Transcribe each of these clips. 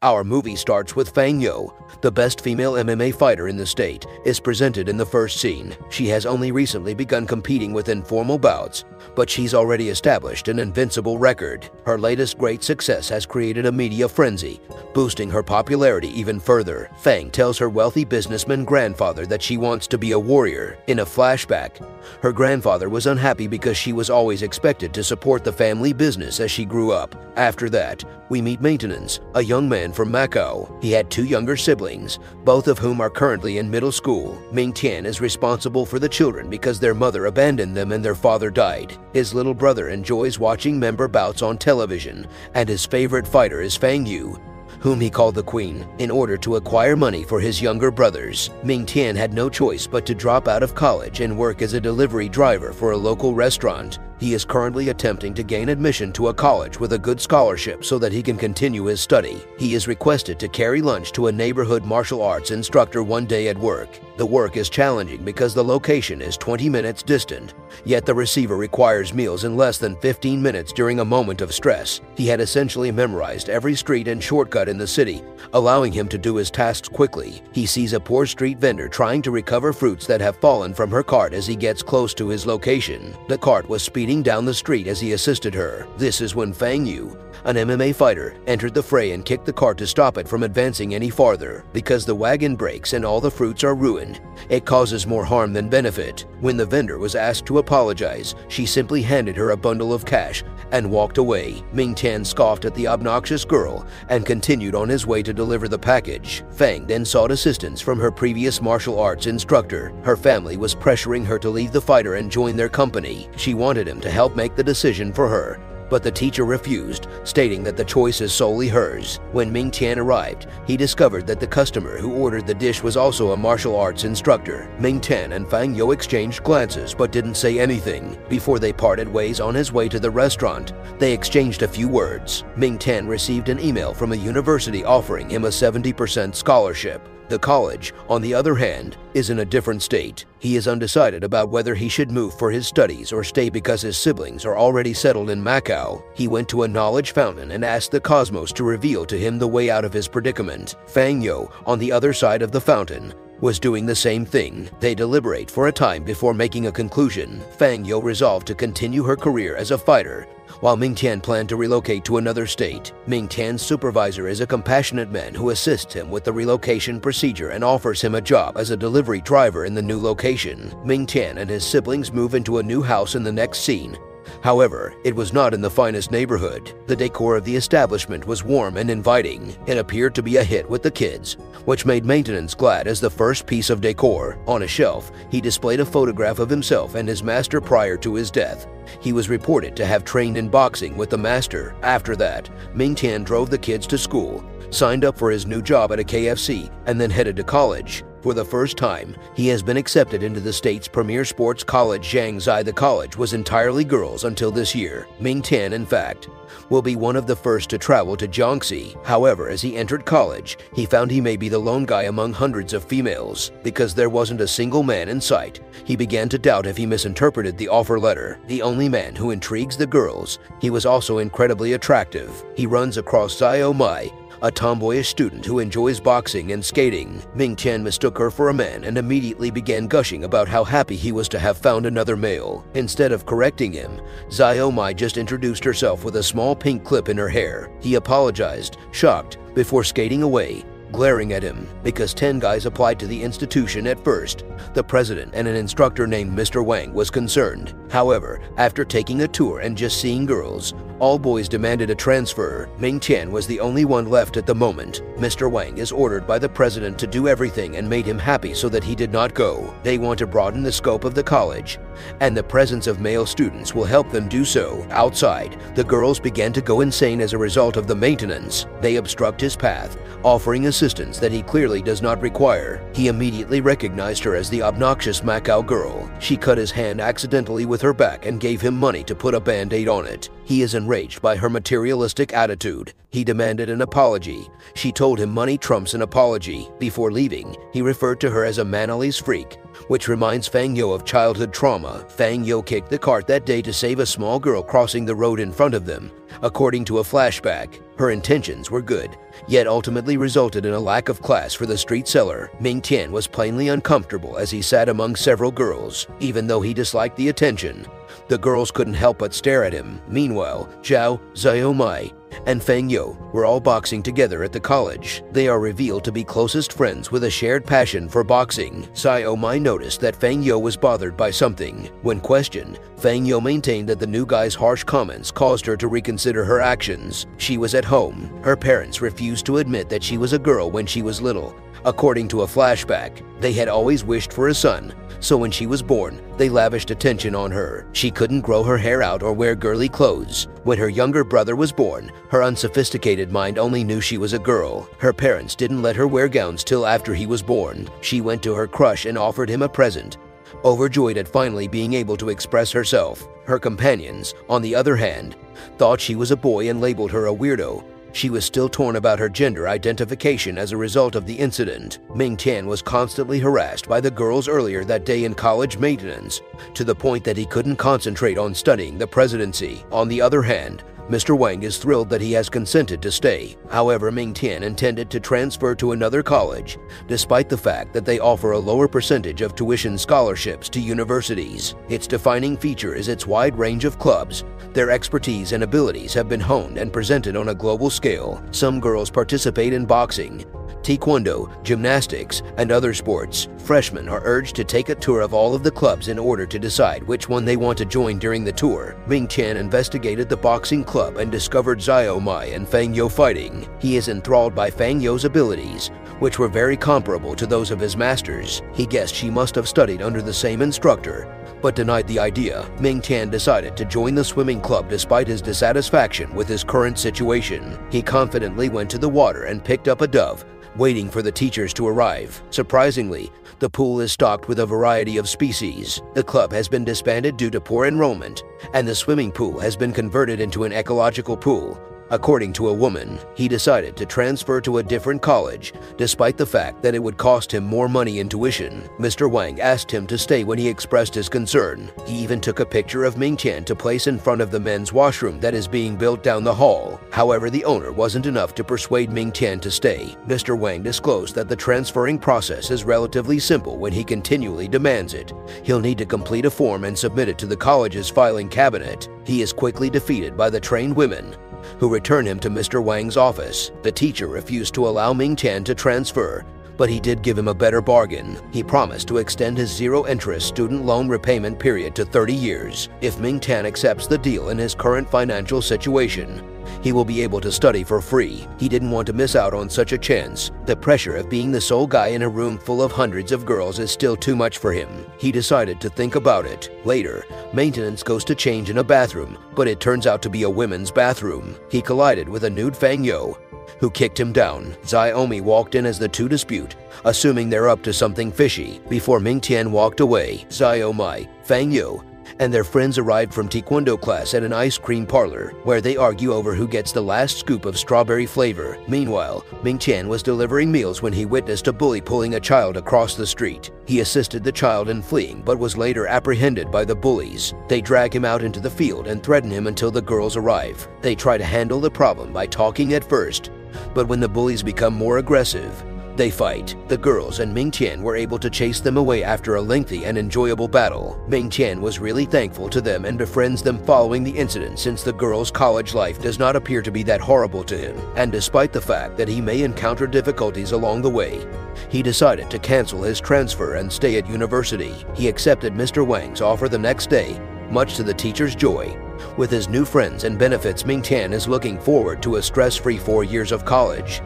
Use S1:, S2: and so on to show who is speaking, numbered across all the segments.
S1: Our movie starts with Fang Yo, the best female MMA fighter in the state, is presented in the first scene. She has only recently begun competing with informal bouts, but she's already established an invincible record. Her latest great success has created a media frenzy, boosting her popularity even further. Fang tells her wealthy businessman grandfather that she wants to be a warrior. In a flashback, her grandfather was unhappy because she was always expected to support the family business as she grew up. After that, we meet Ming Tian, a young man from Macau. He had two younger siblings, both of whom are currently in middle school. Ming Tian is responsible for the children because their mother abandoned them and their father died. His little brother enjoys watching MMA bouts on television, and his favorite fighter is Fang Yu, whom he called the Queen, in order to acquire money for his younger brothers. Ming Tian had no choice but to drop out of college and work as a delivery driver for a local restaurant. He is currently attempting to gain admission to a college with a good scholarship so that he can continue his study. He is requested to carry lunch to a neighborhood martial arts instructor one day at work. The work is challenging because the location is 20 minutes distant, yet the receiver requires meals in less than 15 minutes during a moment of stress. He had essentially memorized every street and shortcut in the city, allowing him to do his tasks quickly. He sees a poor street vendor trying to recover fruits that have fallen from her cart as he gets close to his location. The cart was speeding down the street as he assisted her. This is when Fang Yu, an MMA fighter, entered the fray and kicked the cart to stop it from advancing any farther. Because the wagon breaks and all the fruits are ruined, it causes more harm than benefit. When the vendor was asked to apologize, she simply handed her a bundle of cash and walked away. Ming Tian scoffed at the obnoxious girl and continued on his way to deliver the package. Fang then sought assistance from her previous martial arts instructor. Her family was pressuring her to leave the fighter and join their company. She wanted him to help make the decision for her, but the teacher refused, stating that the choice is solely hers. When Ming Tian arrived, he discovered that the customer who ordered the dish was also a martial arts instructor. Ming Tian and Fang Yo exchanged glances but didn't say anything. Before they parted ways on his way to the restaurant, they exchanged a few words. Ming Tian received an email from a university offering him a 70% scholarship. The college, on the other hand, is in a different state. He is undecided about whether he should move for his studies or stay because his siblings are already settled in Macau. He went to a knowledge fountain and asked the cosmos to reveal to him the way out of his predicament. Fang Yo, on the other side of the fountain, was doing the same thing. They deliberate for a time before making a conclusion. Fang Yo resolved to continue her career as a fighter, while Ming Tian planned to relocate to another state. Ming Tian's supervisor is a compassionate man who assists him with the relocation procedure and offers him a job as a delivery driver in the new location. Ming Tian and his siblings move into a new house in the next scene, However, it was not in the finest neighborhood. The decor of the establishment was warm and inviting. and appeared to be a hit with the kids, which made Ming Tian glad as the first piece of decor. On a shelf, he displayed a photograph of himself and his master prior to his death. He was reported to have trained in boxing with the master. After that, Ming Tian drove the kids to school, signed up for his new job at a KFC, and then headed to college. For the first time, he has been accepted into the state's premier sports college Zhang Zai. The college was entirely girls until this year. Ming Tian, in fact, will be one of the first to travel to Jiangxi. However, as he entered college, he found he may be the lone guy among hundreds of females. Because there wasn't a single man in sight, he began to doubt if he misinterpreted the offer letter. The only man who intrigues the girls, he was also incredibly attractive. He runs across Xiao Mai, a tomboyish student who enjoys boxing and skating. Ming Tian mistook her for a man and immediately began gushing about how happy he was to have found another male. Instead of correcting him, Xiao Mai just introduced herself with a small pink clip in her hair. He apologized, shocked, before skating away, glaring at him because 10 guys applied to the institution at first. The president and an instructor named Mr. Wang was concerned. However, after taking a tour and just seeing girls, all boys demanded a transfer. Ming Tian was the only one left at the moment. Mr. Wang is ordered by the president to do everything and made him happy so that he did not go. They want to broaden the scope of the college, and the presence of male students will help them do so. Outside, the girls began to go insane as a result of the Ming Tian. They obstruct his path, offering assistance that he clearly does not require. He immediately recognized her as the obnoxious Macau girl. She cut his hand accidentally with her back and gave him money to put a band-aid on it. He is enraged by her materialistic attitude. He demanded an apology. She told him money trumps an apology. Before leaving, he referred to her as a Manalese freak, which reminds Fang Yo of childhood trauma. Fang Yo kicked the cart that day to save a small girl crossing the road in front of them, According to a flashback, her intentions were good, yet ultimately resulted in a lack of class for the street seller. Ming Tian was plainly uncomfortable as he sat among several girls, even though he disliked the attention. The girls couldn't help but stare at him. Meanwhile, Zhao, Xiaomai, and Fang You were all boxing together at the college. They are revealed to be closest friends with a shared passion for boxing. Xiaomai noticed that Fang You was bothered by something. When questioned, Fang You maintained that the new guy's harsh comments caused her to reconsider her actions. She was at home. Her parents refused to admit that she was a girl when she was little. According to a flashback, they had always wished for a son, so when she was born, they lavished attention on her. She couldn't grow her hair out or wear girly clothes. When her younger brother was born, her unsophisticated mind only knew she was a girl. Her parents didn't let her wear gowns till after he was born. She went to her crush and offered him a present. Overjoyed at finally being able to express herself, her companions, on the other hand, thought she was a boy and labeled her a weirdo. She was still torn about her gender identification as a result of the incident. Ming Tian was constantly harassed by the girls earlier that day in college Ming Tian, to the point that he couldn't concentrate on studying the presidency. On the other hand, Mr. Wang is thrilled that he has consented to stay. However, Ming Tian intended to transfer to another college, despite the fact that they offer a lower percentage of tuition scholarships to universities. Its defining feature is its wide range of clubs. Their expertise and abilities have been honed and presented on a global scale. Some girls participate in boxing, taekwondo, gymnastics, and other sports. Freshmen are urged to take a tour of all of the clubs in order to decide which one they want to join during the tour. Ming Tian investigated the boxing club and discovered Xiao Mai and Fang You fighting. He is enthralled by Fang You's abilities, which were very comparable to those of his masters. He guessed she must have studied under the same instructor, but denied the idea. Ming Tian decided to join the swimming club despite his dissatisfaction with his current situation. He confidently went to the water and picked up a dove, waiting for the teachers to arrive. Surprisingly, the pool is stocked with a variety of species. The club has been disbanded due to poor enrollment, and the swimming pool has been converted into an ecological pool. According to a woman, he decided to transfer to a different college, despite the fact that it would cost him more money in tuition. Mr. Wang asked him to stay when he expressed his concern. He even took a picture of Ming Tian to place in front of the men's washroom that is being built down the hall. However, the owner wasn't enough to persuade Ming Tian to stay. Mr. Wang disclosed that the transferring process is relatively simple when he continually demands it. He'll need to complete a form and submit it to the college's filing cabinet. He is quickly defeated by the trained women, who return him to Mr. Wang's office. The teacher refused to allow Ming Tian to transfer, but he did give him a better bargain. He promised to extend his zero-interest student loan repayment period to 30 years. If Ming Tian accepts the deal in his current financial situation, he will be able to study for free. He didn't want to miss out on such a chance. The pressure of being the sole guy in a room full of hundreds of girls is still too much for him. He decided to think about it. Later, Ming Tian goes to change in a bathroom, but it turns out to be a women's bathroom. He collided with a nude Fang You, who kicked him down. Xiaomai walked in as the two dispute, assuming they're up to something fishy. Before Ming Tian walked away, Xiaomai, Fang You, and their friends arrived from taekwondo class at an ice cream parlor, where they argue over who gets the last scoop of strawberry flavor. Meanwhile, Ming Tian was delivering meals when he witnessed a bully pulling a child across the street. He assisted the child in fleeing but was later apprehended by the bullies. They drag him out into the field and threaten him until the girls arrive. They try to handle the problem by talking at first, but when the bullies become more aggressive, they fight. The girls and Ming Tian were able to chase them away after a lengthy and enjoyable battle. Ming Tian was really thankful to them and befriends them following the incident since the girl's college life does not appear to be that horrible to him. And despite the fact that he may encounter difficulties along the way, he decided to cancel his transfer and stay at university. He accepted Mr. Wang's offer the next day, much to the teacher's joy. With his new friends and benefits, Ming Tian is looking forward to a stress-free four years of college.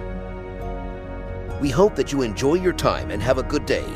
S1: We hope that you enjoy your time and have a good day.